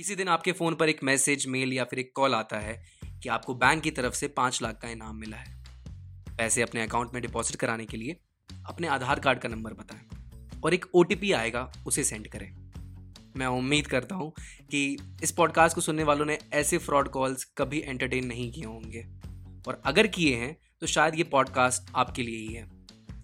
किसी दिन आपके फ़ोन पर एक मैसेज, मेल या फिर एक कॉल आता है कि आपको बैंक की तरफ़ से पाँच लाख का इनाम मिला है। पैसे अपने अकाउंट में डिपॉजिट कराने के लिए अपने आधार कार्ड का नंबर बताएँ और एक ओटीपी आएगा, उसे सेंड करें। मैं उम्मीद करता हूँ कि इस पॉडकास्ट को सुनने वालों ने ऐसे फ्रॉड कॉल्स कभी एंटरटेन नहीं किए होंगे। और अगर किए हैं तो शायद ये पॉडकास्ट आपके लिए ही है।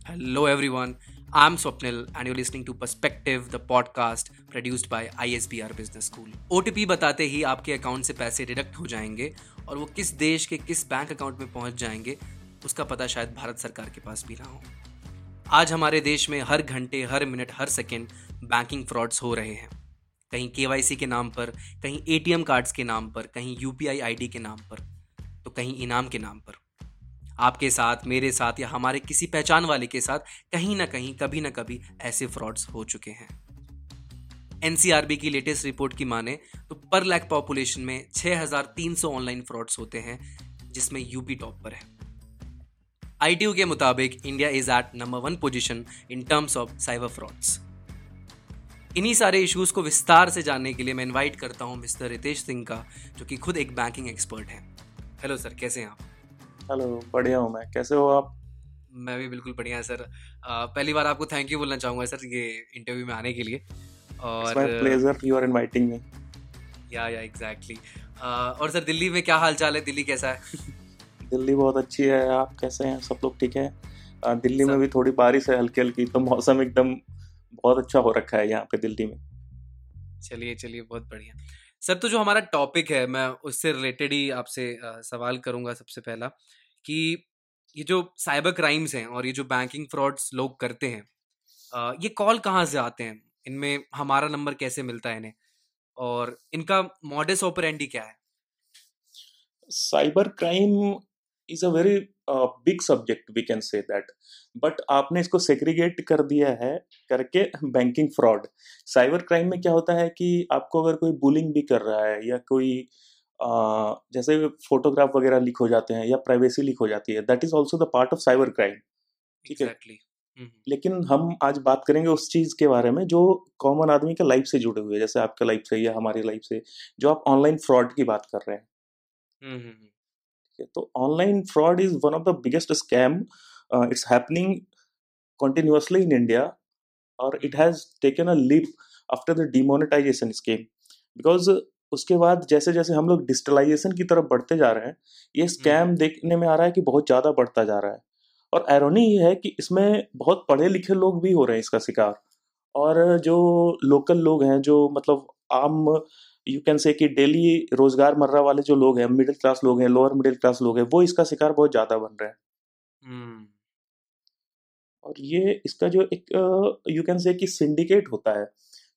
Hello everyone am Swapnil and you listening to Perspective the podcast produced by ISBR Business School OTP बताते ही आपके अकाउंट से पैसे डिडक्ट हो जाएँगे, और वो किस देश के किस बैंक अकाउंट में पहुँच जाएँगे, उसका पता शायद भारत सरकार के पास भी ना हो। आज हमारे देश में हर घंटे, हर मिनट हर सेकेंड बैंकिंग फ्रॉड्स हो रहे हैं। कहीं के के नाम पर, कहीं एटीएम कार्ड्स के नाम पर, कहीं यू पी के नाम पर तो कहीं इनाम के नाम पर। आपके साथ मेरे साथ या हमारे किसी पहचान वाले के साथ कहीं ना कहीं कभी ना कभी ऐसे फ्रॉड्स हो चुके हैं। एनसीआरबी की लेटेस्ट रिपोर्ट की माने तो पर लैख पॉपुलेशन में 6,300 ऑनलाइन फ्रॉड्स होते हैं जिसमें यूपी टॉप पर है। आईटीयू के मुताबिक India is at number one position in terms of cyber frauds इन्हीं सारे इश्यूज़ को विस्तार से जानने के लिए मैं इनवाइट करता हूँ मिस्टर रितेश सिंह का जो कि खुद एक बैंकिंग एक्सपर्ट हैं। हेलो सर कैसे हैं आप? हेलो बढ़िया हूँ मैं। कैसे हो आप? मैं भी बिल्कुल बढ़िया सर। पहली बार आपको थैंक यू बोलना चाहूँगा सर ये इंटरव्यू में आने के लिए। और pleasure you are inviting me yeah yeah exactly और सर दिल्ली में क्या हाल चाल है? दिल्ली कैसा है? दिल्ली बहुत अच्छी है आप कैसे हैं? सब लोग ठीक है? दिल्ली में भी थोड़ी बारिश है हल्की हल्की तो मौसम एकदम बहुत अच्छा हो रखा है यहाँ पे दिल्ली में। चलिए चलिए बहुत बढ़िया। सर तो जो हमारा टॉपिक है, मैं उससे रिलेटेड ही आपसे सवाल करूँगा सबसे पहला कि ये जो साइबर क्राइम्स हैं और ये जो बैंकिंग फ्रॉड्स लोग करते हैं ये कॉल कहाँ से आते हैं? इनमें हमारा नंबर कैसे मिलता है इन्हें? और इनका मॉडस ऑपरेंडी क्या है? Cyber crime is a very big subject we can say that but आपने इसको सेग्रीगेट कर दिया है करके बैंकिंग फ्रॉड साइबर क्राइम में क्या होता है कि आपको अगर कोई बुलिंग भी कर रहा है या कोई uh, जैसे फोटोग्राफ वगैरह लीक हो जाते हैं या प्राइवेसी लीक हो जाती है that is also the part of cyber crime ठीक है? लेकिन हम आज बात करेंगे उस चीज़ के बारे में जो कॉमन आदमी के लाइफ से जुड़े हुए हैं जैसे आपके लाइफ से या हमारी लाइफ से जो आप ऑनलाइन फ्रॉड की बात कर रहे हैं। तो online fraud is one of the biggest scam it's happening continuously in India और it has taken a leap after the demonetisation scheme because उसके बाद जैसे जैसे हम लोग डिजिटलाइजेशन की तरफ़ बढ़ते जा रहे हैं ये स्कैम हम्म। देखने में आ रहा है कि बहुत ज़्यादा बढ़ता जा रहा है। और एरोनी ये है कि इसमें बहुत पढ़े लिखे लोग भी हो रहे हैं इसका शिकार। और जो लोकल लोग हैं जो मतलब आम यू कैन से कि डेली रोज़गार मर्रा वाले जो लोग हैं मिडिल क्लास लोग हैं लोअर मिडिल क्लास लोग हैं वो इसका शिकार बहुत ज़्यादा बन रहे हैं। हम्म। और ये इसका जो एक यू कैन से कि सिंडिकेट होता है।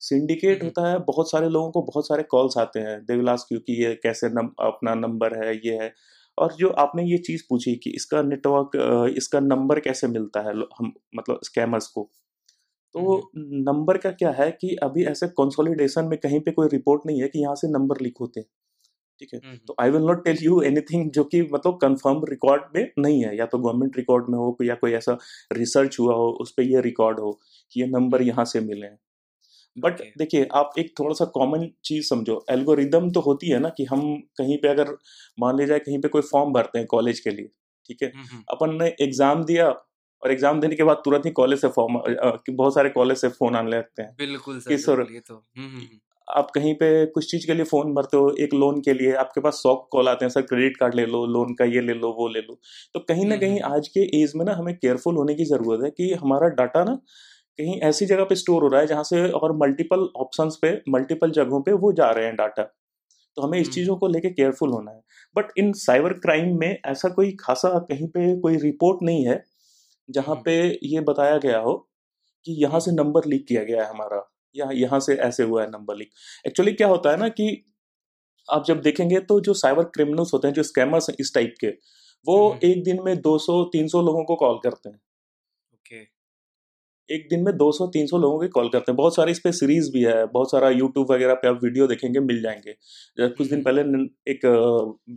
सिंडिकेट होता है बहुत सारे लोगों को बहुत सारे कॉल्स आते हैं देविलास क्योंकि ये कैसे नम, अपना नंबर है ये है। और जो आपने ये चीज़ पूछी कि इसका नेटवर्क इसका नंबर कैसे मिलता है हम मतलब स्कैमर्स को तो नंबर का क्या है कि अभी ऐसे कंसोलिडेशन में कहीं पे कोई रिपोर्ट नहीं है कि यहाँ से नंबर लीक होते हैं ठीक है? तो I will not tell you anything जो कि मतलब कंफर्म रिकॉर्ड में नहीं है या तो गवर्नमेंट रिकॉर्ड में हो या कोई ऐसा रिसर्च हुआ हो उस पर यह रिकॉर्ड हो कि ये नंबर यहाँ से मिले हैं। But okay. देखिए आप एक थोड़ा सा कॉमन चीज़ समझो एल्गोरिदम तो होती है ना कि हम कहीं पे अगर मान लीजिए कहीं पे कोई फॉर्म भरते हैं कॉलेज के लिए ठीक है? अपन ने एग्ज़ाम दिया और एग्ज़ाम देने के बाद तुरंत ही कॉलेज से फॉर्म बहुत सारे कॉलेज से फ़ोन आने लगते हैं। बिल्कुल सर, सर तो हम्म, हम्म, हम्म। आप कहीं पे कुछ चीज़ के लिए फ़ोन भरते हो एक लोन के लिए आपके पास सौ कॉल आते हैं सर क्रेडिट कार्ड ले लो लोन का ये ले लो वो ले लो। तो कहीं ना कहीं आज के एज में ना हमें केयरफुल होने की ज़रूरत है कि हमारा डाटा ना कहीं ऐसी जगह पे स्टोर हो रहा है जहाँ से और मल्टीपल ऑप्शंस पे मल्टीपल जगहों पे वो जा रहे हैं डाटा तो हमें इस चीज़ों को लेके केयरफुल होना है। बट इन साइबर क्राइम में ऐसा कोई खासा कहीं पे कोई रिपोर्ट नहीं है जहाँ पे ये बताया गया हो कि यहाँ से नंबर लीक किया गया है हमारा या यहाँ से ऐसे हुआ है नंबर लीक। एक्चुअली क्या होता है ना कि आप जब देखेंगे तो जो साइबर क्रिमिनल्स होते हैं जो स्कैमर्स हैं इस टाइप के वो एक दिन में 200 300 लोगों को कॉल करते हैं। ओके। एक दिन में 200-300 लोगों के कॉल करते हैं। बहुत सारी इस पर सीरीज़ भी है बहुत सारा यूट्यूब वगैरह पे आप वीडियो देखेंगे मिल जाएँगे। जैसे कुछ दिन पहले एक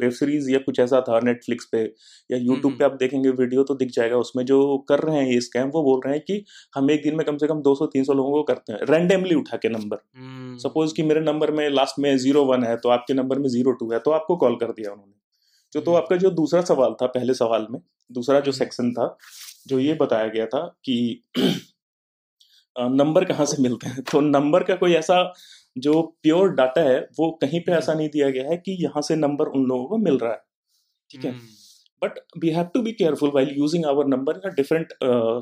वेब सीरीज़ या कुछ ऐसा था नेटफ्लिक्स पे या यूट्यूब पे आप देखेंगे वीडियो तो दिख जाएगा उसमें जो कर रहे हैं ये स्कैम वो बोल रहे हैं कि हम एक दिन में कम से कम 200-300 लोगों को करते हैं रैंडमली उठा के नंबर हम्म, सपोज़ कि मेरे नंबर में लास्ट में ज़ीरो वन है तो आपके नंबर में ज़ीरो टू है तो आपको कॉल कर दिया उन्होंने। जो तो हम्म। आपका जो दूसरा सवाल था पहले सवाल में दूसरा जो हम्म। सेक्शन था जो ये बताया गया था कि नंबर कहाँ से मिलते हैं? तो नंबर का कोई ऐसा जो प्योर डाटा है वो कहीं पे ऐसा नहीं दिया गया है कि यहाँ से नंबर उन लोगों को मिल रहा है। ठीक है? हम्म, but we have to be careful while using our number in different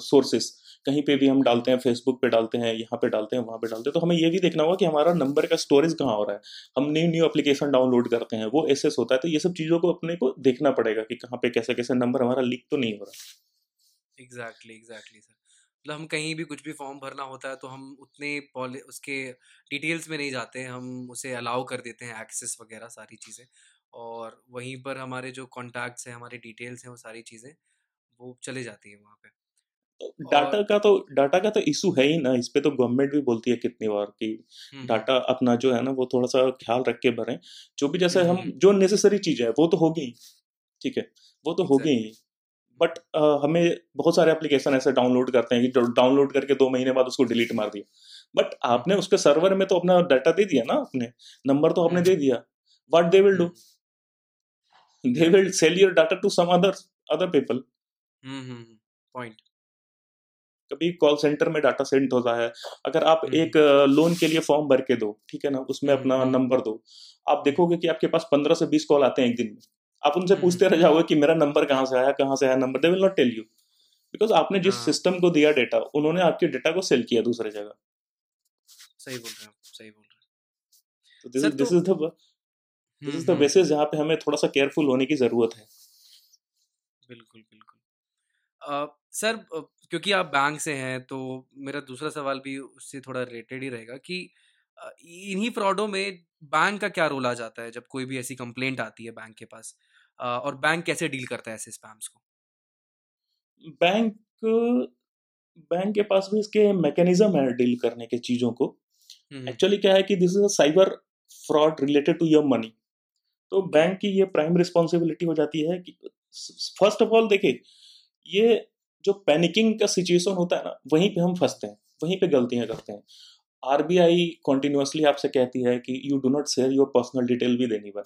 sources कहीं पे भी हम डालते हैं फेसबुक पे डालते हैं यहाँ पे डालते हैं वहाँ पे डालते हैं तो हमें ये भी देखना होगा कि हमारा नंबर का स्टोरेज कहाँ हो रहा है। हम न्यू न्यू एप्लीकेशन डाउनलोड करते हैं वो एसेस होता है तो ये सब चीज़ों को अपने को देखना पड़ेगा कि कहाँ पे कैसे कैसे नंबर हमारा लीक तो नहीं हो रहा। एग्जैक्टली एग्जैक्टली सर मतलब हम कहीं भी कुछ भी फॉर्म भरना होता है तो हम उतने उसके डिटेल्स में नहीं जाते हम उसे अलाउ कर देते हैं एक्सेस वगैरह सारी चीज़ें। और वहीं पर हमारे जो कॉन्टैक्ट्स हैं हमारे डिटेल्स हैं वो सारी चीज़ें वो चले जाती है वहाँ पे। तो डाटा और का तो डाटा का तो इशू है ही ना इस पे तो गवर्नमेंट भी बोलती है कितनी बार कि डाटा अपना जो है ना वो थोड़ा सा ख्याल रख के भरें। जो भी जैसे हम जो नेसेसरी चीज़ है वो तो होगी ठीक है? वो तो होगी ही। बट हमें बहुत सारे एप्लीकेशन ऐसे डाउनलोड करते हैं कि डाउनलोड करके दो महीने बाद उसको डिलीट मार दिया। बट हम्म आपने उसके सर्वर में तो अपना डाटा दे दिया ना आपने नंबर तो आपने हम्म दे दिया। What they will do hmm they will sell your data to some other other people hmm hmm point कभी कॉल सेंटर में डाटा सेंड होता है। अगर आप हम्म एक लोन के लिए फॉर्म भर के दो ठीक है ना उसमें हम्म अपना हम्म। नंबर दो। आप देखोगे कि आपके पास पंद्रह से बीस कॉल आते हैं एक दिन में। आप उनसे हम्म। पूछते रह जाओगे कि मेरा नंबर कहाँ से आया कहाँ से आया number they will not tell you because आपने जिस हाँ। सिस्टम को दिया डेटा उन्होंने आपके डेटा को सेल किया दूसरे जगह। सही बोल रहे हैं सही बोल रहे हैं। तो this is this is the this is the basis जहाँ पे हमें थोड़ा सा केयरफुल होने की ज़रूरत है। बिल्कुल बिल्कुल। सर अ, क्योंकि आप बैंक से हैं तो मेरा दूसरा सवाल भी उससे थोड़ा रिलेटेड ही रहेगा कि इन्हीं फ्रॉडों में बैंक का क्या रोल आ जाता है जब कोई भी ऐसी कंप्लेंट आती है बैंक के पास? और बैंक कैसे डील करता है ऐसे स्पैम्स को? बैंक बैंक के पास भी इसके मैकेनिज्म है डील करने के चीज़ों को। एक्चुअली क्या है कि this is a cyber fraud related to your money तो बैंक की ये प्राइम रिस्पॉन्सिबिलिटी हो जाती है कि फ़र्स्ट ऑफ़ ऑल देखिए ये जो पैनिकिंग का सिचुएशन होता है ना वहीं पे हम फंसते हैं वहीं पे गलतियाँ करते हैं। आरबीआई कॉन्टिन्यूसली आपसे कहती है कि you do not share your personal detail with anyone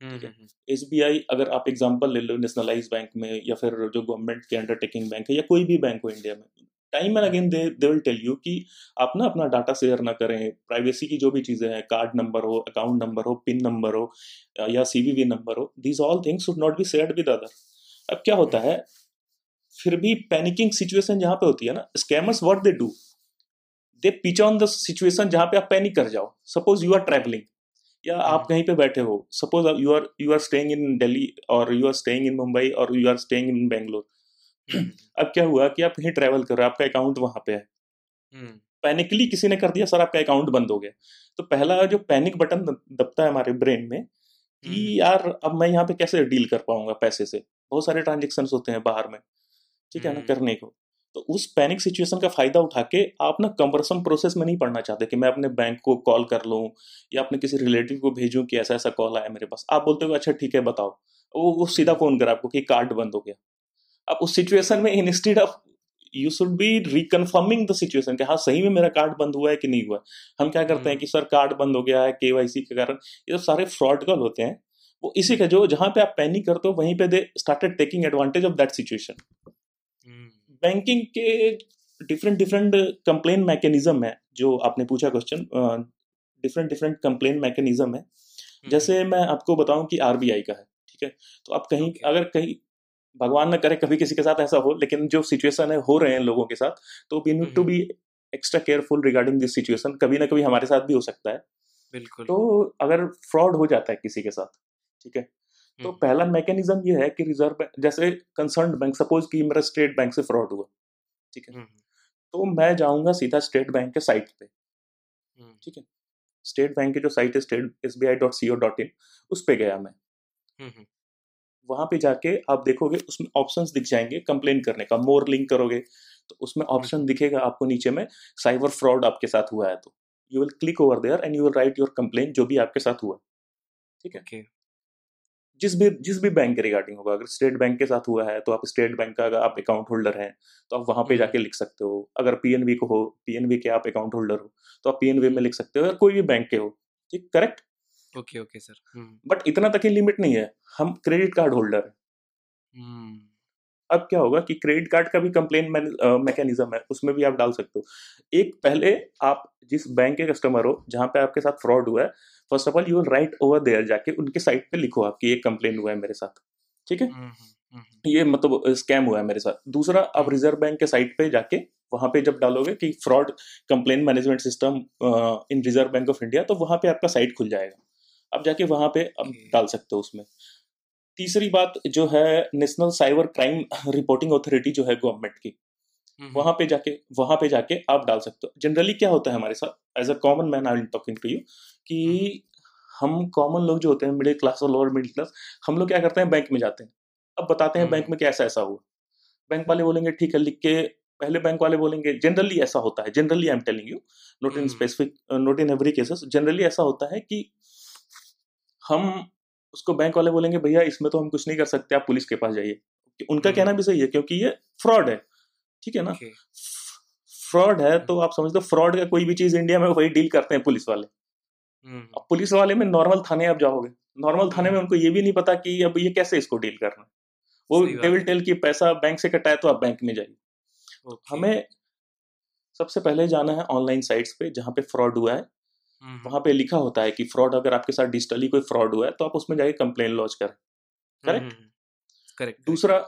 ठीक है? हम्म एस अगर आप एग्ज़ाम्पल ले लो नेशनलाइज बैंक में या फिर जो गवर्नमेंट के अंडरटेकिंग बैंक है या कोई भी बैंक हो इंडिया में time and again they they will tell you कि आप ना अपना डाटा शेयर ना करें प्राइवेसी की जो भी चीज़ें हैं कार्ड नंबर हो अकाउंट नंबर हो पिन नंबर हो या सीवीवी नंबर हो these all things should not be shared with other अब क्या होता है फिर भी पैनिकिंग सिचुएशन जहाँ पे होती है ना scammers what they do they pitch on the situation जहाँ पे आप पैनिक कर जाओ। सपोज़ यू आर ट्रैवलिंग या आप हम्म कहीं पे बैठे हो suppose you are you are staying in Delhi और you are staying in Mumbai और you are staying in Bangalore hmm. अब क्या हुआ कि आप कहीं ट्रैवल कर रहे हो आपका अकाउंट वहाँ पे है। हम्म। पैनिकली किसी ने कर दिया सर आपका अकाउंट बंद हो गया। तो पहला जो पैनिक बटन दबता है हमारे ब्रेन में कि हम्म। यार अब मैं यहाँ पे कैसे डील कर पाऊँगा पैसे से? बहुत सारे ट्रांजेक्शन होते हैं बाहर में ठीक है ना हम्म। करने को। तो उस पैनिक सिचुएशन का फ़ायदा उठा के आप ना कम्बरसम प्रोसेस में नहीं पढ़ना चाहते कि मैं अपने बैंक को कॉल कर लूँ या अपने किसी रिलेटिव को भेजूं कि ऐसा ऐसा कॉल आया मेरे पास। आप बोलते हो अच्छा ठीक है बताओ। वो वो सीधा हम्म फ़ोन करा आपको कि कार्ड बंद हो गया। अब उस सिचुएशन में instead of you should be reconfirming the situation कि हाँ सही में मेरा कार्ड बंद हुआ है कि नहीं हुआ है। हम क्या करते हैं हम्म। कि सर कार्ड बंद हो गया है केवाईसी के कारण। ये सब सारे फ्रॉड कॉल होते हैं। वो इसी का जो जहाँ पे आप पैनिक करते हो वहीं पे they started taking advantage of that situation hmm. Banking के डिफरेंट डिफरेंट कंप्लेन मैकेनिज्म है जो आपने पूछा question different different complain mechanism है। हम्म। जैसे मैं आपको बताऊँ कि आरबीआई का है ठीक है? तो आप कहीं ओके अगर कहीं भगवान ना करे कभी किसी के साथ ऐसा हो लेकिन जो सिचुएशन है हो रहे हैं लोगों के साथ तो we need to be extra careful regarding this situation कभी ना कभी हमारे साथ भी हो सकता है। बिल्कुल। तो अगर फ्रॉड हो जाता है किसी के साथ ठीक है? तो हम्म। पहला मैकेनिज्म ये है कि रिज़र्व बैंक जैसे कंसर्न बैंक सपोज़ कि मेरा स्टेट बैंक से फ्रॉड हुआ ठीक है? हम्म तो मैं जाऊँगा सीधा स्टेट बैंक के साइट पे हम्म। ठीक है? स्टेट बैंक की जो साइट है State S B I dot C O dot in उस पर गया मैं। हम्म वहाँ पे जाके आप देखोगे उसमें ऑप्शन दिख जाएँगे कंप्लेन करने का मोर लिंक करोगे तो उसमें ऑप्शन दिखेगा आपको नीचे में साइबर फ्रॉड आपके साथ हुआ है तो। You will click over there and you will write your complain जो भी आपके साथ हुआ ठीक है? ओके जिस भी जिस भी बैंक के रिगार्डिंग होगा अगर स्टेट बैंक के साथ हुआ है तो आप स्टेट बैंक का अगर आप अकाउंट होल्डर हैं तो आप वहाँ पे हम्म। जाके लिख सकते हो। अगर पीएनबी को हो पीएनबी के आप अकाउंट होल्डर हो तो आप पीएनबी में लिख सकते हो या कोई भी बैंक के हो। ठीक correct okay okay sir but इतना तक ही लिमिट नहीं है। हम क्रेडिट कार्ड होल्डर हैं। हम्म। अब क्या होगा कि क्रेडिट कार्ड का भी कंप्लेन मैकेनिज्म है उसमें भी आप डाल सकते हो। एक पहले आप जिस बैंक के कस्टमर हो जहाँ पे आपके साथ फ्रॉड हुआ है first of all you will write over there जाके उनके साइट पे लिखो आपकी एक कंप्लेन हुआ है मेरे साथ ठीक है? हम्म हम्म, हम्म। ये मतलब स्कैम हुआ है मेरे साथ। दूसरा आप। रिज़र्व बैंक के साइट पे जाके वहाँ पे जब डालोगे कि fraud complain management system in Reserve Bank of India तो वहाँ पे आपका साइट खुल जाएगा। अब जाके वहाँ पे अब Okay. डाल सकते हो उसमें। तीसरी बात जो है National Cyber Crime Reporting Authority जो है गवर्नमेंट की हम्म, वहाँ पे जाके वहाँ पे जाके आप डाल सकते हो। जनरली क्या होता है हमारे साथ as a common man I am talking to you कि हम कॉमन लोग जो होते हैं मिडिल क्लास और लोअर मिडिल क्लास हम लोग क्या करते हैं बैंक में जाते हैं। अब बताते हैं हम्म। बैंक में कि ऐसा ऐसा हुआ। बैंक वाले बोलेंगे ठीक है लिख के पहले बैंक वाले बोलेंगे जनरली ऐसा होता है generally I am telling you not in hmm. Specific not in every cases generally ऐसा होता है कि हम उसको बैंक वाले बोलेंगे भैया इसमें तो हम कुछ नहीं कर सकते आप पुलिस के पास जाइए। उनका। कहना भी सही है क्योंकि ये फ्रॉड है ठीक है ना? फ्रॉड है तो आप समझ हो फ्रॉड का कोई भी चीज़ इंडिया में वही डील करते हैं पुलिस वाले। हम्म अब पुलिस वाले में नॉर्मल थाने आप जाओगे। नॉर्मल थाने में उनको ये भी नहीं पता कि अब ये कैसे इसको डील करना है। वो दे विल टेल कि पैसा बैंक से कटा है तो आप बैंक में जाइए। हमें सबसे पहले जाना है ऑनलाइन साइट्स पे जहाँ पे फ्रॉड हुआ है। वहाँ पे लिखा होता है कि फ्रॉड अगर आपके साथ डिजिटली कोई फ्रॉड हुआ है तो आप उसमें जाके कंप्लेन लॉन्च करें? Hmm, correct? दूसरा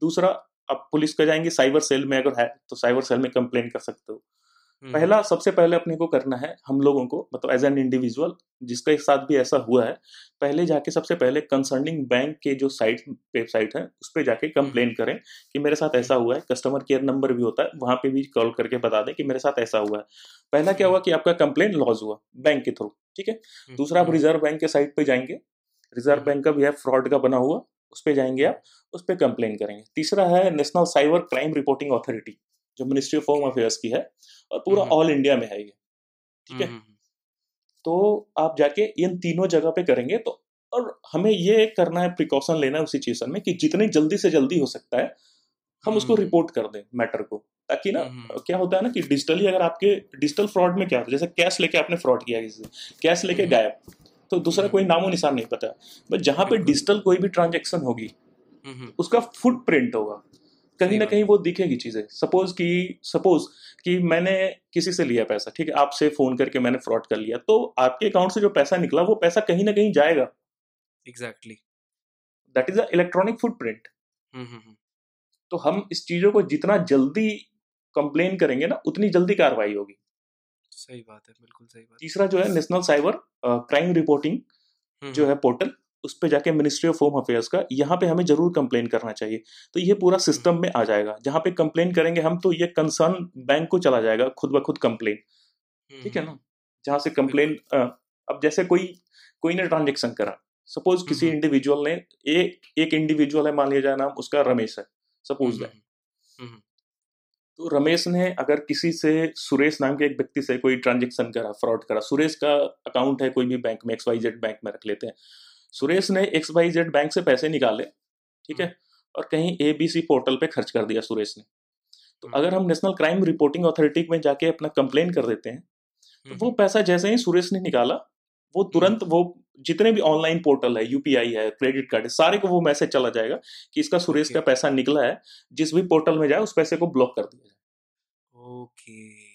दूसरा आप पुलिस को जाएँगे साइबर सेल में अगर है तो साइबर सेल में कंप्लेन कर सकते हो। हम्म, पहला सबसे पहले अपने को करना है हम लोगों को मतलब एज एन इंडिविजुअल जिसके साथ भी ऐसा हुआ है पहले जाके सबसे पहले कंसर्निंग बैंक के जो साइट वेबसाइट है उस पर जाके कंप्लेन करें कि मेरे साथ ऐसा हुआ है कस्टमर केयर नंबर भी होता है वहाँ पे भी कॉल करके बता दें कि मेरे साथ ऐसा हुआ है। पहला क्या हुआ कि आपका कंप्लेन लॉज हुआ बैंक के थ्रू ठीक है? हम्म, दूसरा आप हम्म, रिज़र्व बैंक के साइट पे जाएँगे रिज़र्व हम्म। बैंक का भी है फ्रॉड का बना हुआ उस पे जाएँगे आप उस पर कंप्लेन करेंगे। तीसरा है National Cyber Crime Reporting Authority जो मिनिस्ट्री ऑफ़ होम अफेयर्स की है और पूरा। ऑल इंडिया में है ये ठीक है तो आप जाके इन तीनों जगह पे करेंगे तो और हमें ये करना है प्रिकॉशन लेना है उस सिचुएशन में कि जितनी जल्दी से जल्दी हो सकता है हम उसको। रिपोर्ट कर दें मैटर को ताकि ना। क्या होता है ना कि डिजिटली अगर आपके डिजिटल फ्रॉड में क्या होता है जैसे कैश लेके आपने फ्रॉड किया किसी से कैश लेके। गायब तो दूसरा। कोई नामो निशान नहीं पता बट जहाँ पे डिजिटल कोई भी ट्रांजेक्शन होगी उसका फुट प्रिंट होगा कहीं ना कहीं वो दिखेगी चीज़ें। सपोज़ कि सपोज़ कि मैंने किसी से लिया पैसा ठीक है? आपसे फ़ोन करके मैंने फ्रॉड कर लिया तो आपके अकाउंट से जो पैसा निकला वो पैसा कहीं ना कहीं जाएगा। Exactly that is a electronic footprint hmm, hmm, hmm, तो हम इस चीज़ों को जितना जल्दी कंप्लेन करेंगे ना उतनी जल्दी कार्रवाई होगी। सही बात है बिल्कुल सही बात तीसरा जो है national cyber crime Reporting hmm, जो है पोर्टल उस पर जाके मिनिस्ट्री ऑफ़ होम अफेयर्स का यहाँ पे हमें ज़रूर कंप्लेन करना चाहिए। तो ये पूरा सिस्टम में आ जाएगा। जहाँ पे कंप्लेन करेंगे हम तो ये कंसर्न बैंक को चला जाएगा खुद ब खुद कंप्लेन हम्म, ठीक है ना? जहाँ से कंप्लेन अब जैसे कोई कोई ने ट्रांजेक्शन करा। सपोज़ किसी हम्म। इंडिविजुअल ने एक एक इंडिविजुअल है मान लिया जाए नाम उसका रमेश है सपोज़ हम्म, दैट हम्म, तो रमेश ने अगर किसी से सुरेश नाम के एक व्यक्ति से कोई ट्रांजेक्शन करा फ्रॉड करा सुरेश का अकाउंट है कोई भी बैंक में एक्स वाई जेड बैंक में रख लेते हैं। सुरेश ने एक्स वाई जेड बैंक से पैसे निकाले ठीक है? और कहीं ए बी सी पोर्टल पे खर्च कर दिया सुरेश ने। तो हम्म। अगर हम नेशनल क्राइम रिपोर्टिंग अथॉरिटी में जाके अपना कंप्लेन कर देते हैं तो हम्म, वो पैसा जैसे ही सुरेश ने निकाला वो तुरंत वो जितने भी ऑनलाइन पोर्टल है यूपीआई है क्रेडिट कार्ड है सारे को वो मैसेज चला जाएगा कि इसका सुरेश Okay. का पैसा निकला है जिस भी पोर्टल में जाए उस पैसे को ब्लॉक कर दिया जाए। ओके।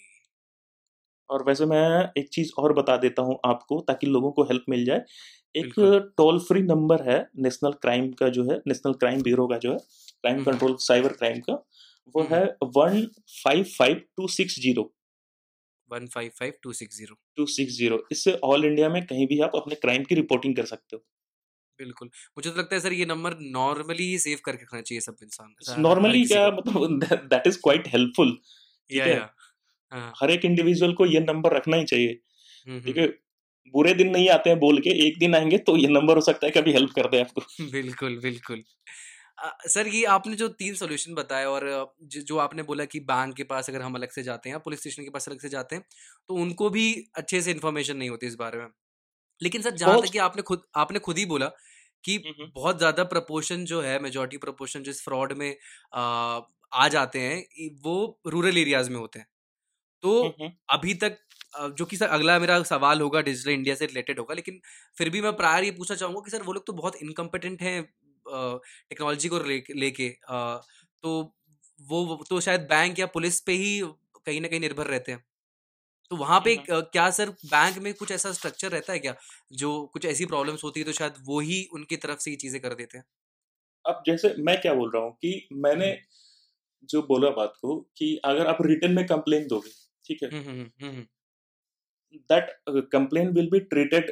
और वैसे मैं एक चीज़ और बता देता हूँ आपको ताकि लोगों को हेल्प मिल जाए। एक टोल फ्री नंबर है नेशनल क्राइम का जो है नेशनल क्राइम ब्यूरो का जो है क्राइम। कंट्रोल साइबर क्राइम का। वो। है one five five two six zero one five five two six zero two six zero इससे ऑल इंडिया में कहीं भी आप अपने क्राइम की रिपोर्टिंग कर सकते हो। बिल्कुल। मुझे तो लगता है सर ये नंबर नॉर्मली ही सेव करके रखना चाहिए सब इंसान नॉर्मली क्या मतलब दैट इज़ क्वाइट हेल्पफुल या है। हर एक इंडिविजुअल को ये नंबर रखना ही चाहिए हम्म, ठीक है बुरे दिन नहीं आते हैं बोल के एक दिन आएँगे तो ये नंबर हो सकता है कभी हेल्प कर दे आपको हम्म, बिल्कुल बिल्कुल अ, सर ये आपने जो तीन सोल्यूशन बताए और ज जो आपने बोला कि बैंक के पास अगर हम अलग से जाते हैं, पुलिस स्टेशन के पास अलग से जाते हैं, तो उनको भी अच्छे से इन्फॉर्मेशन नहीं होती इस बारे में। लेकिन सर जहाँ तक कि आपने खुद आपने खुद ही बोला कि हुँ, हुँ। बहुत ज़्यादा प्रपोर्शन जो है मेजोरिटी प्रपोर्शन जो इस फ्रॉड में अ, आ जाते हैं वो रूरल एरियाज़ में होते हैं। तो। अभी तक जो कि सर अगला मेरा सवाल होगा डिजिटल इंडिया से रिलेटेड होगा लेकिन फिर भी मैं प्रायर ये पूछना चाहूँगा कि सर वो लोग तो बहुत इनकम्पिटेंट हैं टेक्नोलॉजी को लेके तो वो तो शायद बैंक या पुलिस पे ही कहीं ना कहीं निर्भर रहते हैं। तो वहाँ पे क्या सर बैंक में कुछ ऐसा स्ट्रक्चर रहता है क्या? जो कुछ ऐसी प्रॉब्लम्स होती है तो शायद वो ही उनकी तरफ़ से ये चीज़ें कर देते हैं? अब जैसे मैं क्या बोल रहा हूँ कि मैंने जो बोला बात को कि अगर आप रिटर्न में कंप्लेंट दोगे, ठीक है? That complaint will be treated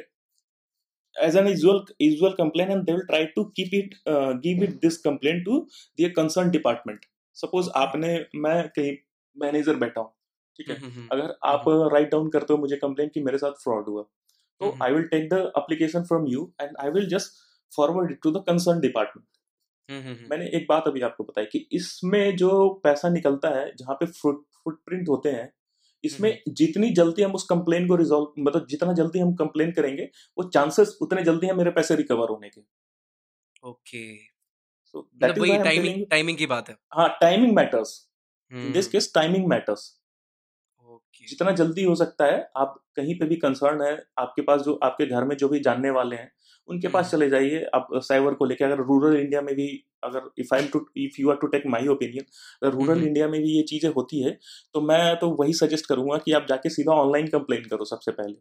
as an usual usual complaint and they will try to keep it uh, give it this complaint to the concerned department suppose आपने मैं कहीं मैनेजर बैठा हूँ ठीक है हुँ, हुँ। अगर आप राइट डाउन करते हो मुझे कंप्लेन कि मेरे साथ फ्रॉड हुआ तो। I will take the application from you and I will just forward it to the concern department. मैंने एक बात अभी आपको बताई कि इसमें जो पैसा निकलता है जहाँ पे फुट फुटप्रिंट होते हुँ, इसमें जितनी जल्दी हम उस कंप्लेन को रिजोल्व मतलब जितना जल्दी हम कंप्लेन करेंगे वो चांसेस उतने जल्दी है मेरे पैसे रिकवर होने के। Okay. So that is timing timing की बात है। हाँ timing matters in this case timing matters जितना जल्दी हो सकता है आप कहीं पे भी कंसर्न है आपके पास जो आपके घर में जो भी जानने वाले हैं उनके पास चले जाइए आप साइबर को लेकर अगर रूरल इंडिया में भी अगर if I am to if you are to take my opinion अगर रूरल इंडिया में भी ये चीज़ें होती है तो मैं तो वही सजेस्ट करूँगा कि आप जाके सीधा ऑनलाइन कंप्लेन करो सबसे पहले।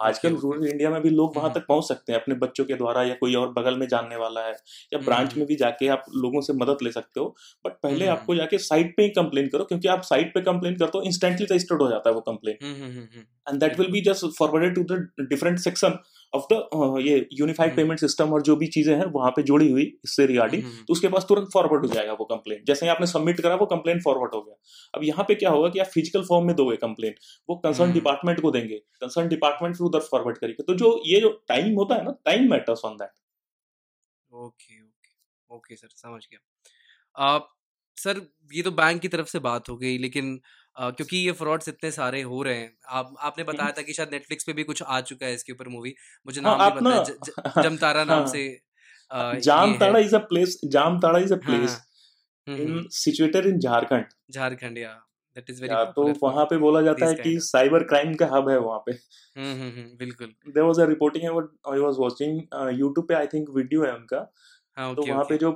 आजकल रूरल इंडिया में भी लोग वहाँ तक पहुँच सकते हैं अपने बच्चों के द्वारा या कोई और बगल में जानने वाला है या ब्रांच में भी जाके आप लोगों से मदद ले सकते हो बट पहले आपको जाके साइट पे ही कंप्लेन करो क्योंकि आप साइट पे कंप्लेन करते हो इंस्टेंटली रजिस्टर्ड हो जाता है वो complain. And that will be just forwarded to the different section of the ये यूनिफाइड पेमेंट सिस्टम और जो भी चीज़ें हैं वहाँ पे जुड़ी हुई इससे रिगार्डिंग हुँ, हुँ। तो उसके पास तुरंत फॉरवर्ड हो जाएगा वो कंप्लेन जैसे ही आपने सबमिट करा वो कंप्लेन फॉरवर्ड हो गया। अब यहाँ पे क्या होगा कि आप फ़िज़िकल फॉर्म में दोगे कंप्लेन वो कंसर्न डिपार्टमेंट को देंगे। कंसर्न डिपार्टमेंट फिर उधर फॉरवर्ड करेगा तो जो ये जो टाइम होता है ना time matters on that okay, okay. Okay sir, समझ गया। अ, सर ये तो बैंक की तरफ़ से बात हो गई लेकिन क्योंकि ये फ्रॉड्स इतने सारे हो रहे हैं, आप आपने बताया था कि शायद नेटफ्लिक्स पे भी कुछ आ चुका है इसके ऊपर मूवी, मुझे हाँ नाम नहीं पता ज जमतारा नाम हाँ। से अ, Jamtara is a place Jamtara is a हाँ, प्लेस हाँ। In situated in Jharkhand Jharkhand या दैट इज़ वेरी तो वहाँ पे बोला जाता है कि साइबर क्राइम का हब है वहाँ पे। हुँ, हुँ, हुँ, बिल्कुल। There was a reporting I was watching YouTube पे आई थिंक वीडियो है उनका। हाँ, तो वहाँ पे जो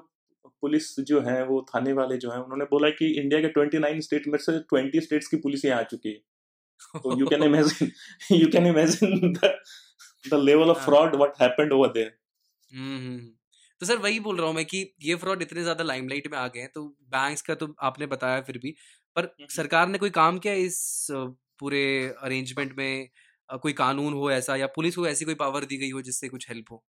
पुलिस जो है वो थाने वाले जो है उन्होंने बोला कि इंडिया के 29 स्टेट में से 20 स्टेट्स की पुलिस यहाँ आ चुकी है तो you can imagine you can imagine the level of. Fraud what happened over there. तो सर वही बोल रहा हूँ मैं कि ये फ्रॉड इतने ज़्यादा लाइमलाइट में आ गए हैं, तो बैंक्स का तो आपने बताया फिर भी, पर सरकार ने कोई काम किया इस पूरे अरेंजमेंट में कोई कानून हो ऐसा या पुलिस को ऐसी कोई पावर दी गई हो जिससे कुछ हेल्प हो?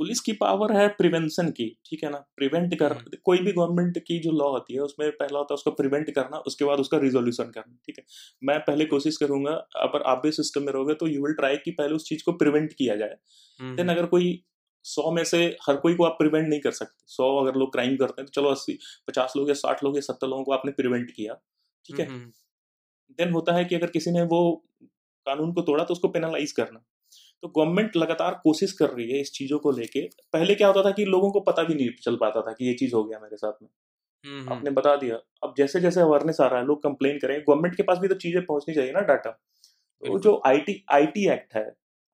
पुलिस की पावर है प्रिवेंशन की ठीक है ना? प्रिवेंट कर हुँ, हुँ। कोई भी गवर्नमेंट की जो लॉ होती है उसमें पहला होता है उसको प्रिवेंट करना उसके बाद उसका रिजोल्यूशन करना ठीक है? मैं पहले कोशिश करूँगा अगर आप भी सिस्टम में रहोगे तो यू विल ट्राई कि पहले उस चीज़ को प्रिवेंट किया जाए। देन अगर कोई सौ में से हर कोई को आप प्रिवेंट नहीं कर सकते सौ अगर लोग क्राइम करते हैं तो चलो अस्सी पचास लोग या साठ लोग या सत्तर लोगों को आपने प्रिवेंट किया ठीक है? देन होता है कि अगर किसी ने वो कानून को तोड़ा तो उसको पेनालाइज करना। तो गवर्नमेंट लगातार कोशिश कर रही है इस चीज़ों को लेके। पहले क्या होता था कि लोगों को पता भी नहीं चल पाता था कि ये चीज़ हो गया मेरे साथ में। हुँ, हुँ। आपने बता दिया। अब जैसे जैसे अवेयरनेस आ रहा है लोग कंप्लेन करें गवर्नमेंट के पास भी तो चीज़ें पहुंचनी चाहिए ना डाटा तो। जो आईटी आईटी एक्ट है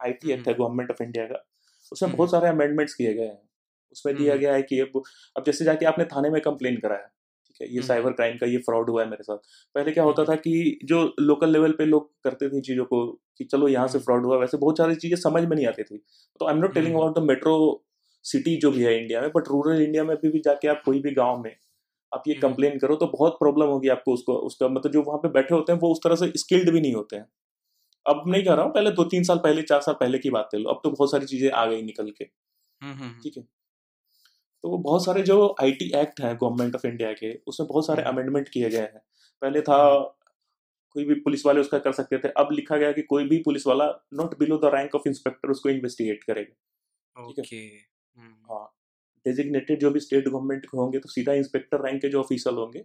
आईटी एक्ट है गवर्नमेंट ऑफ़ इंडिया का उसमें बहुत सारे अमेंडमेंट्स किए गए हैं। उसमें दिया गया है कि अब अब जैसे जाके आपने थाने में कंप्लेन कराया ठीक है ये हुँ, हुँ। साइबर क्राइम का ये फ्रॉड हुआ है मेरे साथ। पहले क्या होता था कि जो लोकल लेवल पे लोग करते थे चीज़ों को कि चलो यहाँ से फ्रॉड हुआ वैसे बहुत सारी चीज़ें समझ में नहीं आती थी। तो I am not telling about the metro city जो भी है इंडिया में बट रूरल इंडिया में अभी भी जाके आप कोई भी गाँव में आप ये। कंप्लेन करो तो बहुत प्रॉब्लम होगी आपको उसको उसका मतलब जो वहाँ पे बैठे होते हैं वो उस तरह से स्किल्ड भी नहीं होते हैं। अब नहीं कह रहा हूँ पहले दो तीन साल पहले चार साल पहले की बात है लो अब तो बहुत सारी चीज़ें आ गई निकल के। ठीक है? तो वो बहुत सारे जो आईटी एक्ट हैं गवर्नमेंट ऑफ़ इंडिया के उसमें बहुत सारे। अमेंडमेंट किए गए हैं पहले था हुँ, हुँ। कोई भी पुलिस वाले उसका कर सकते थे अब लिखा गया कि कोई भी पुलिस वाला not below the rank of inspector उसको इन्वेस्टिगेट करेगा ठीक है ओके। हुँ, हुँ। डेजिग्नेटेड जो भी स्टेट गवर्नमेंट के होंगे तो सीधा इंस्पेक्टर रैंक के जो ऑफिसर होंगे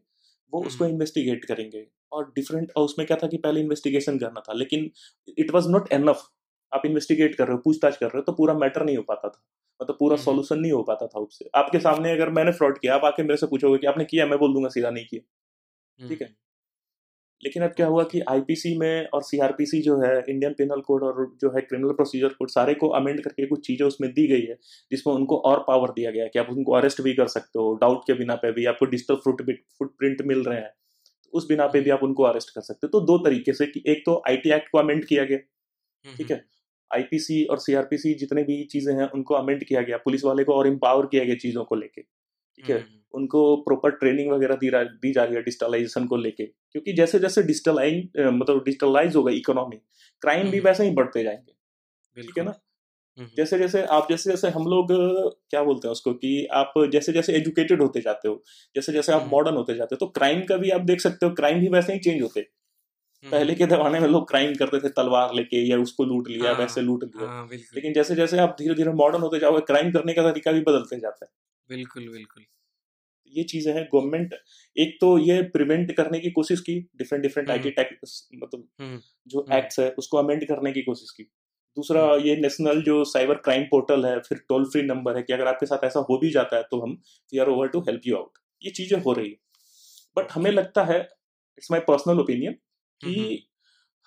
वो उसको हम्म। इन्वेस्टिगेट करेंगे और डिफरेंट और उसमें क्या था कि पहले इन्वेस्टिगेशन करना था लेकिन इट वाज नॉट एनफ आप इन्वेस्टिगेट कर रहे हो पूछताछ कर रहे हो तो पूरा मैटर नहीं हो पाता था। मतलब पूरा सोल्यूशन नहीं हो पाता था उससे। आपके सामने अगर मैंने फ्रॉड किया आप आके मेरे से पूछोगे कि आपने किया मैं बोल दूँगा सीधा नहीं किया। ठीक है? लेकिन अब क्या हुआ कि आईपीसी में और सीआरपीसी जो है इंडियन पिनल कोड और जो है क्रिमिनल प्रोसीजर कोड सारे को अमेंड करके कुछ चीज़ें उसमें दी गई है जिसमें उनको और पावर दिया गया है कि आप उनको अरेस्ट भी कर सकते हो डाउट के बिना पे भी आपको डिजिटल फुट फुटप्रिंट मिल रहे हैं। उस बिना पे भी आप उनको अरेस्ट कर सकते हो। तो दो तरीके से कि एक तो आईटी एक्ट को अमेंड किया गया हम्म। ठीक है? आईपीसी और सीआरपीसी जितने भी चीज़ें हैं उनको अमेंड किया गया पुलिस वाले को और एम्पावर किया गया चीज़ों को लेके ठीक है हम्म। उनको प्रॉपर ट्रेनिंग वगैरह दी दी जा रही है डिजिटलाइजेशन को लेके क्योंकि जैसे जैसे डिजिटलाइज मतलब डिजिटलाइज होगा इकोनॉमी क्राइम भी हम्म। वैसे ही बढ़ते जाएँगे ठीक है ना हम्म। जैसे जैसे आप जैसे जैसे हम लोग क्या बोलते हैं उसको कि आप जैसे जैसे एजुकेटेड होते जाते हो जैसे जैसे आप। मॉडर्न होते जाते हो तो क्राइम का भी आप देख सकते हो क्राइम भी वैसे ही चेंज होते। पहले के जमाने में लोग क्राइम करते थे तलवार लेके या उसको लूट लिया हाँ, वैसे लूट लिया हाँ लेकिन जैसे जैसे आप धीरे धीरे मॉडर्न होते जाओगे क्राइम करने का तरीका भी बदलते जाता है बिल्कुल बिल्कुल ये चीज़ें हैं गवर्नमेंट एक तो ये प्रिवेंट करने की कोशिश की different different hmm. IT tax मतलब हम्म। जो हम्म। एक्ट्स है उसको अमेंड करने की कोशिश की दूसरा हम्म। ये नेशनल जो साइबर क्राइम पोर्टल है फिर टोल फ्री नंबर है कि अगर आपके साथ ऐसा हो भी जाता है तो हम we are over to help you out ये चीज़ें हो रही है बट हमें लगता है it's my personal opinion hmm. कि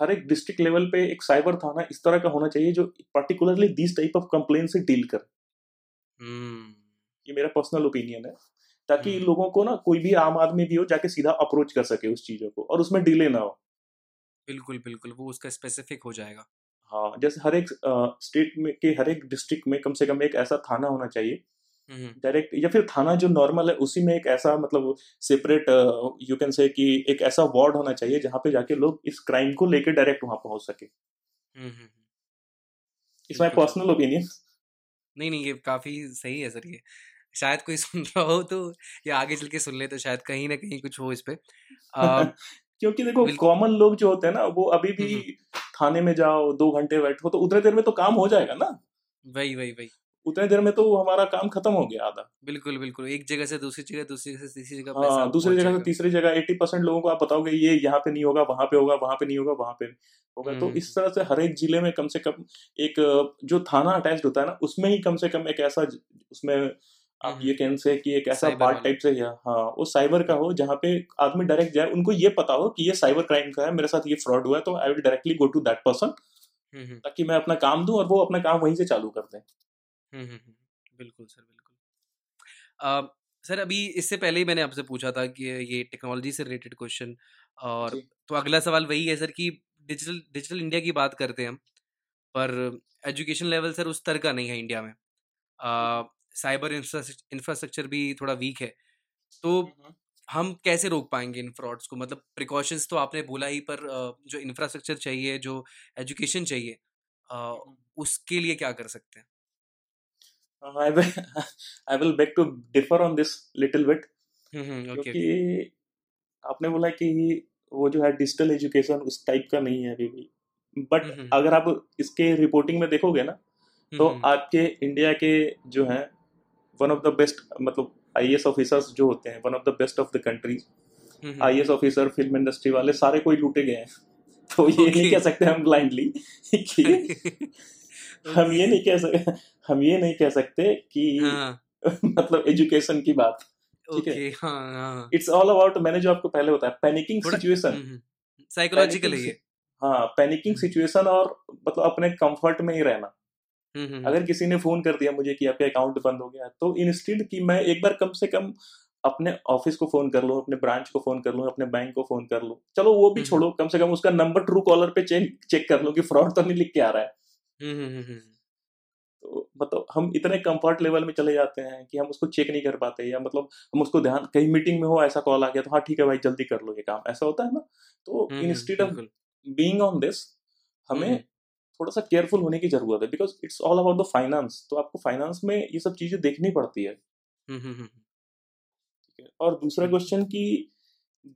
हर एक डिस्ट्रिक्ट लेवल पे एक साइबर थाना इस तरह का होना चाहिए जो particularly this type of complain से डील करे हम्म। ये मेरा पर्सनल ओपिनियन है ताकि हम्म। लोगों को ना कोई भी आम आदमी भी हो जाके सीधा अप्रोच कर सके उस चीज़ों को और उसमें डिले ना हो बिल्कुल बिल्कुल वो उसका स्पेसिफिक हो जाएगा हाँ जैसे हर एक स्टेट में के हर एक डिस्ट्रिक्ट में कम से कम एक ऐसा थाना होना चाहिए हम्म। डायरेक्ट या फिर थाना जो नॉर्मल है उसी में एक ऐसा मतलब सेपरेट यू कैन से कि एक ऐसा वार्ड होना चाहिए जहाँ पे जाके लोग इस क्राइम को लेके डायरेक्ट वहाँ पहुँच सके। Hmm, hmm, hmm. इट्स बिल्कुल। पर्सनल ओपिनियन नहीं नहीं ये काफ़ी सही है सर ये। शायद कोई सुन रहा हो तो या आगे चल के सुन ले तो शायद कहीं ना कहीं कुछ हो इस पे। आ, क्योंकि देखो कॉमन लोग जो होते हैं ना वो अभी भी थाने में जाओ दो घंटे बैठो तो उतने देर में तो काम हो जाएगा ना। वही वही वही। उतने देर में तो हमारा काम खत्म हो गया आधा। बिल्कुल बिल्कुल। एक जगह से दूसरी जगह दूसरी जगह से तीसरी जगह हाँ दूसरी जगह से तीसरी जगह एट्टी परसेंट लोगों को आप बताओगे ये यहाँ पे नहीं होगा वहाँ पे होगा वहाँ पे नहीं होगा वहाँ पे होगा। तो हम्म। इस तरह से हर एक ज़िले में कम से कम एक जो थाना अटैच होता है ना उसमें ही कम से कम एक ऐसा उसमें आप हम्म। ये कह से कि एक ऐसा पार्ट टाइप से या हाँ वो साइबर का हो जहाँ पे आदमी डायरेक्ट जाए उनको ये पता हो कि ये साइबर क्राइम का है मेरे साथ ये फ्रॉड हुआ है तो I will directly go to that person hmm, hmm, ताकि मैं अपना काम दूँ और वो अपना काम वहीं से चालू कर दें। हम्म, हम्म, हम्म, बिल्कुल सर बिल्कुल। सर अभी इससे पहले ही मैंने आपसे पूछा था कि ये टेक्नोलॉजी से रिलेटेड क्वेश्चन और जी। तो अगला सवाल वही है सर कि डिजिटल डिजिटल इंडिया की बात करते हैं हम पर एजुकेशन लेवल सर उस तरह का नहीं है इंडिया में। साइबर इंफ्रास्ट्रक्चर भी थोड़ा वीक है। तो हम कैसे रोक पाएँगे इन फ्रॉड्स को? मतलब प्रिकॉशंस तो आपने बोला ही पर अ, जो इंफ्रास्ट्रक्चर चाहिए जो एजुकेशन चाहिए अ, उसके लिए क्या कर सकते हैं? I will I will beg to differ on this little bit hmm hmm, क्योंकि आपने बोला कि वो जो है डिजिटल एजुकेशन उस टाइप का नहीं है अभी भी। But hmm. अगर आप इसके रिपोर्टिंग में देखोगे ना तो आपके इंडिया के जो हैं वन ऑफ़ द बेस्ट मतलब आई ऑफिसर्स जो होते हैं one of the best of the countries hmm, I officer film industry वाले सारे कोई लूटे गए हैं। तो ये नहीं कह सकते हम ब्लाइंडली कि हम ये नहीं कह सकते हम ये नहीं कह सकते कि हाँ। मतलब एजुकेशन की बात ठीक है। इट्स ऑल अबाउट मैंने जो आपको पहले बताया पैनिकिंग सिचुएशन साइकोलॉजिकल है हाँ पैनिकिंग हम्म। सिचुएशन और मतलब अपने कंफर्ट में ही रहना। हम्म, हम्म, अगर किसी ने फ़ोन कर दिया मुझे कि आपका अकाउंट बंद हो गया तो इंस्टेड कि मैं एक बार कम से कम अपने ऑफ़िस को फ़ोन कर लूँ अपने ब्रांच को फ़ोन कर लूँ अपने बैंक को फ़ोन कर लूँ। चलो वो भी हम्म। छोड़ो कम से कम उसका नंबर ट्रू कॉलर पे चेक चेक कर लूँ कि फ्रॉड तो नहीं लिख के आ रहा है। हम्म, हम्म, हम्म, तो मतलब हम इतने कंफर्ट लेवल में चले जाते हैं कि हम उसको चेक नहीं कर पाते या मतलब हम उसको ध्यान कहीं मीटिंग में हो ऐसा कॉल आ गया तो हाँ ठीक है भाई जल्दी कर लो ये काम। ऐसा होता है ना? तो instead of being on this हमें। थोड़ा सा केयरफुल होने की ज़रूरत है because it's all about the finance तो आपको फाइनेंस में ये सब चीज़ें देखनी पड़ती है। ठीक और दूसरा। क्वेश्चन कि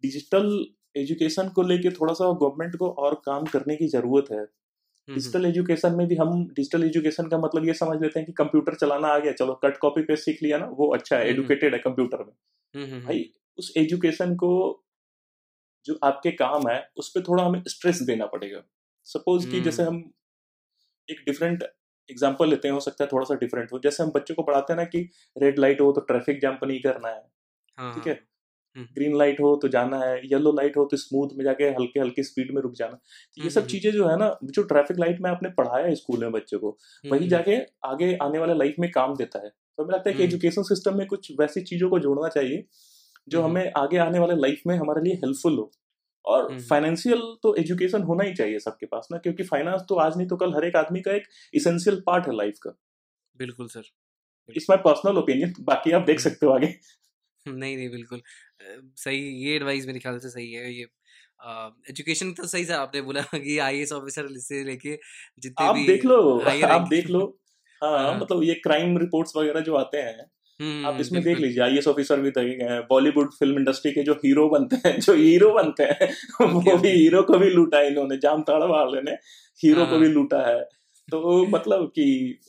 डिजिटल एजुकेशन को लेके थोड़ा सा गवर्नमेंट को और काम करने की ज़रूरत है। डिजिटल एजुकेशन में भी हम डिजिटल एजुकेशन का मतलब ये समझ लेते हैं कि कंप्यूटर चलाना आ गया चलो कट कॉपी पेस्ट सीख लिया ना वो अच्छा है एडुकेटेड है कंप्यूटर में। भाई उस एजुकेशन को जो आपके काम है उस पर थोड़ा हमें स्ट्रेस देना पड़ेगा। सपोज़ कि जैसे हम एक डिफरेंट एग्ज़ाम्पल लेते हैं हो सकता है थोड़ा सा डिफरेंट हो। जैसे हम बच्चों को पढ़ाते हैं ना कि रेड लाइट हो तो ट्रैफ़िक जैम नहीं करना है हाँ, ठीक है। ग्रीन हाँ। लाइट हो तो जाना है येलो लाइट हो तो स्मूथ में जाके हल्के हल्के स्पीड में रुक जाना। तो ये सब चीज़ें जो है ना जो ट्रैफ़िक लाइट में आपने पढ़ाया है स्कूल में बच्चे को वही जाके आगे आने वाले लाइफ में काम देता है। तो हमें लगता है कि एजुकेशन सिस्टम में कुछ वैसी चीज़ों को जोड़ना चाहिए जो हमें आगे आने वाले लाइफ में हमारे लिए हेल्पफुल हो। और फाइनेंशियल तो एजुकेशन होना ही चाहिए सबके पास ना क्योंकि फाइनेंस तो आज नहीं तो कल हर एक आदमी का एक इसेंशियल पार्ट है लाइफ का। बिल्कुल सर। इस माई पर्सनल ओपिनियन बाकी आप देख सकते हो आगे। नहीं नहीं बिल्कुल। सही ये एडवाइस मेरे ख्याल से सही है ये। एजुकेशन तो सही सर आपने बोला कि आई एस ऑफिसर से लेके जितने आप भी देख लो आप देख लो। हाँ, हाँ। मतलब ये क्राइम रिपोर्ट्स वगैरह जो आते हैं आप इसमें देख लीजिए आई ऑफिसर भी देखे गए हैं बॉलीवुड फ़िल्म इंडस्ट्री के जो हीरो बनते हैं जो हीरो बनते हैं वो भी हीरो को भी लूटा है इन्होंने जाम ताड़ा वाले ने हीरो को। भी लूटा है। तो मतलब कि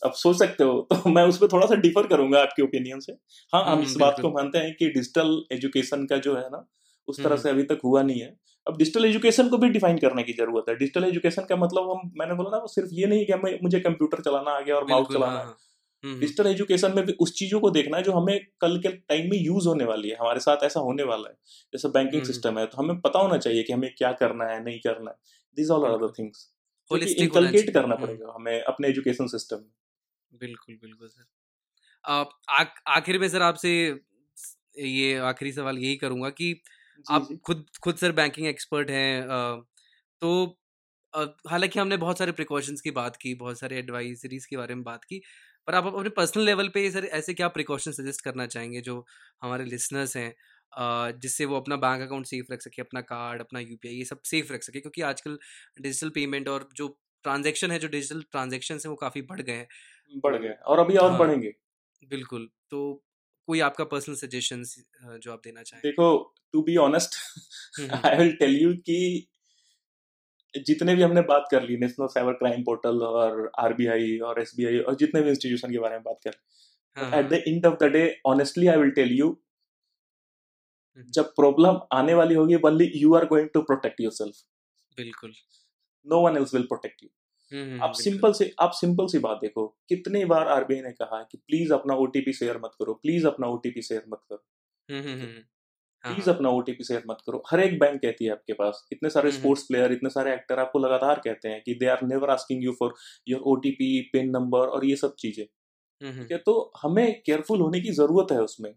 आप सोच सकते हो तो मैं उस पर थोड़ा सा डिफर करूँगा आपके ओपिनियन से। हाँ हम इस बात को मानते हैं कि डिजिटल एजुकेशन का जो है ना उस तरह से अभी तक हुआ नहीं है। अब डिजिटल एजुकेशन को भी डिफाइन करने की ज़रूरत है। डिजिटल एजुकेशन का मतलब हम मैंने बोला ना वो सिर्फ़ ये नहीं कि हमें मुझे कंप्यूटर चलाना आ गया और माउस चलाना हाँ, डिजिटल एजुकेशन में भी उस चीज़ों को देखना है जो हमें कल के टाइम में यूज़ होने वाली है। हमारे साथ ऐसा होने वाला है। जैसे बैंकिंग सिस्टम है तो हमें पता होना चाहिए कि हमें क्या करना है नहीं करना है। This all are things inculcate करना पड़ेगा हमें अपने एजुकेशन सिस्टम में। बिल्कुल बिल्कुल सर। आखिर में सर आपसे ये आखिरी सवाल यही करूँगा कि आप खुद खुद सर बैंकिंग एक्सपर्ट हैं तो हालाँकि हमने बहुत सारे प्रिकॉशंस की बात की बहुत सारे एडवाइजरीज के बारे में बात की पर आप अपने पर्सनल लेवल पे सर ऐसे क्या प्रिकॉशन सजेस्ट करना चाहेंगे जो हमारे लिसनर्स हैं? जिससे वो अपना बैंक अकाउंट सेफ़ रख सके अपना कार्ड अपना यूपीआई ये सब सेफ़ रख सके क्योंकि आजकल डिजिटल पेमेंट और जो ट्रांजेक्शन है जो डिजिटल ट्रांजेक्शन है वो काफ़ी बढ़ गए हैं। बढ़ गए और अभी और हाँ, बढ़ेंगे। बिल्कुल तो कोई आपका पर्सनल सजेशन जो आप देना चाहें? देखो to be honest I will tell you कि जितने भी हमने बात कर ली नेशनल साइबर क्राइम पोर्टल और आरबीआई और एसबीआई और जितने भी इंस्टीट्यूशन के बारे में बात कर at the end of the day honestly I will tell you जब प्रॉब्लम आने वाली होगी only you are going to protect yourself बिल्कुल no one else will protect you आप सिंपल से आप सिंपल सी बात देखो कितनी बार आरबीआई ने कहा कि प्लीज़ अपना ओटीपी शेयर मत करो प्लीज़ अपना ओटीपी शेयर मत करो। हम्म, हम्म, हम्म, प्लीज़ हाँ, हाँ। अपना ओटीपी शेयर मत करो। हर एक बैंक कहती है आपके पास इतने सारे स्पोर्ट्स प्लेयर इतने सारे एक्टर आपको लगातार कहते हैं कि they are never asking you for your OTP pin number और ये सब चीज़ें। ठीक है तो हमें केयरफुल होने की ज़रूरत है उसमें।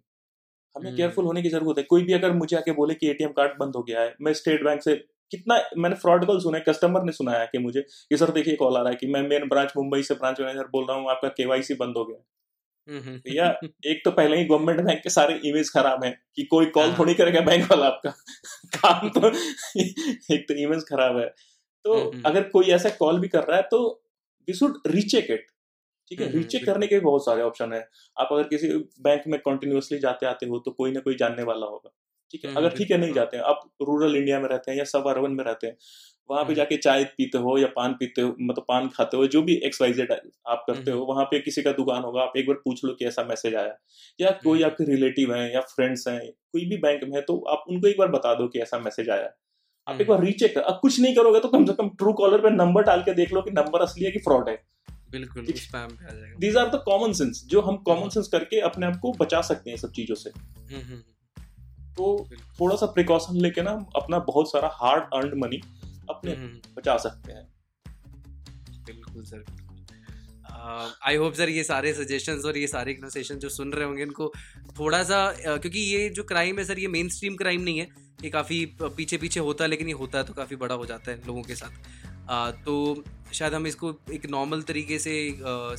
हमें केयरफुल होने की ज़रूरत है। कोई भी अगर मुझे आके बोले कि एटीएम कार्ड बंद हो गया है मैं स्टेट बैंक से कितना मैंने फ्रॉड कॉल सुना है कस्टमर ने सुनाया कि मुझे कि सर देखिए कॉल आ रहा है कि मैं मेन ब्रांच मुंबई से ब्रांच मैनेजर बोल रहा हूँ आपका केवाईसी बंद हो गया भैया एक तो पहले ही गवर्नमेंट बैंक के सारे इमेज खराब है कि कोई कॉल हाँ। थोड़ी करेगा बैंक वाला आपका। काम तो एक तो इमेज खराब है। तो अगर कोई ऐसा कॉल भी कर रहा है तो वी शुड रीचेक इट ठीक है रीचेक करने के बहुत सारे ऑप्शन है। आप अगर किसी बैंक में कंटिन्यूसली जाते आते हो तो कोई ना कोई जानने वाला होगा। ठीक है अगर ठीक है नहीं जाते हैं आप रूरल इंडिया में रहते हैं या सब अर्बन में रहते हैं वहाँ पे जाके चाय पीते हो या पान पीते हो मतलब पान खाते हो जो भी एक्स वाई जेड आप करते हो वहाँ पे किसी का दुकान होगा आप एक बार पूछ लो कि ऐसा मैसेज आया। या कोई आपके रिलेटिव है या फ्रेंड्स हैं कोई भी बैंक में है तो आप उनको एक बार बता दो कि ऐसा मैसेज आया। आप एक बार रीचेक कर अब कुछ नहीं करोगे तो कम से कम ट्रू कॉलर पे नंबर डाल के देख लो कि नंबर असली है कि फ्रॉड है। बिल्कुल these are the common sense जो हम कॉमन सेंस करके अपने आप को बचा सकते हैं सब चीज़ों से। तो थोड़ा सा प्रिकॉशन लेके ना अपना बहुत सारा हार्ड अर्न मनी अपने बचा सकते हैं। बिल्कुल सर। आई होप सर ये सारे सजेशंस और ये सारे कन्वर्सेशन जो सुन रहे होंगे इनको थोड़ा सा uh, क्योंकि ये जो क्राइम है सर ये मेन स्ट्रीम क्राइम नहीं है। ये काफ़ी पीछे पीछे होता है लेकिन ये होता है तो काफ़ी बड़ा हो जाता है लोगों के साथ। uh, तो शायद हम इसको एक नॉर्मल तरीके से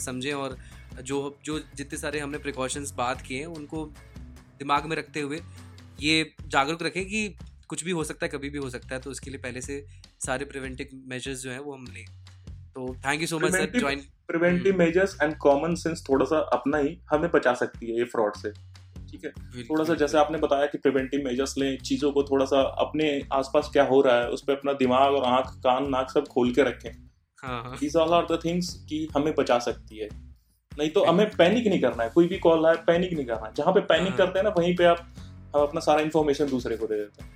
समझें और जो जो जितने सारे हमने प्रिकॉशंस बात किए हैं उनको दिमाग में रखते हुए ये जागरूक रखें कि कुछ भी हो सकता है कभी भी हो सकता है तो उसके लिए पहले से सारे प्रिवेंटिव मेजर्स जो है वो हम लें। तो thank you so much sir join preventive measures and common sense थोड़ा सा अपना ही हमें बचा सकती है ये फ्रॉड से। ठीक है? थोड़ा सा जैसे आपने बताया कि प्रिवेंटिव मेजर्स लें चीज़ों को थोड़ा सा अपने आसपास क्या हो रहा है उस पर अपना दिमाग और आँख कान नाक सब खोल के रखें। These all are the things कि हमें बचा सकती है। नहीं तो. हमें पैनिक नहीं करना है। कोई भी कॉल आए पैनिक नहीं करना है। जहाँ पे पैनिक हाँ. करते हैं ना वहीं पे आप हम अपना सारा इन्फॉर्मेशन दूसरे को दे देते हैं।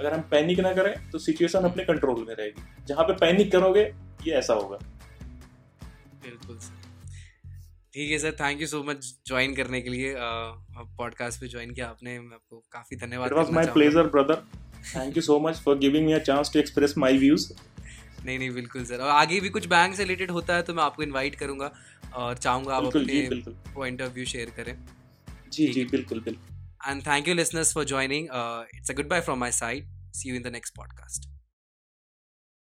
अगर हम पैनिक ना करें तो सिचुएशन अपने कंट्रोल में रहेगी। जहाँ पे पैनिक करोगे ये ऐसा होगा। बिल्कुल ठीक है sir thank you so much join करने के लिए। पॉडकास्ट पे ज्वाइन किया आपने। मैं आपको काफ़ी धन्यवाद इट वॉज़ चाहूँगा। Pleasure brother thank you so much for giving me a chance to express my views नहीं नहीं बिल्कुल सर। और आगे भी कुछ बैंक से रिलेटेड होता है तो मैं आपको इनवाइट करूँगा और चाहूँगा आप अपने पॉइंट ऑफ़ व्यू शेयर करें। जी जी बिल्कुल बिल्कुल। And thank you listeners for joining it's a goodbye from my side see you in the next podcast.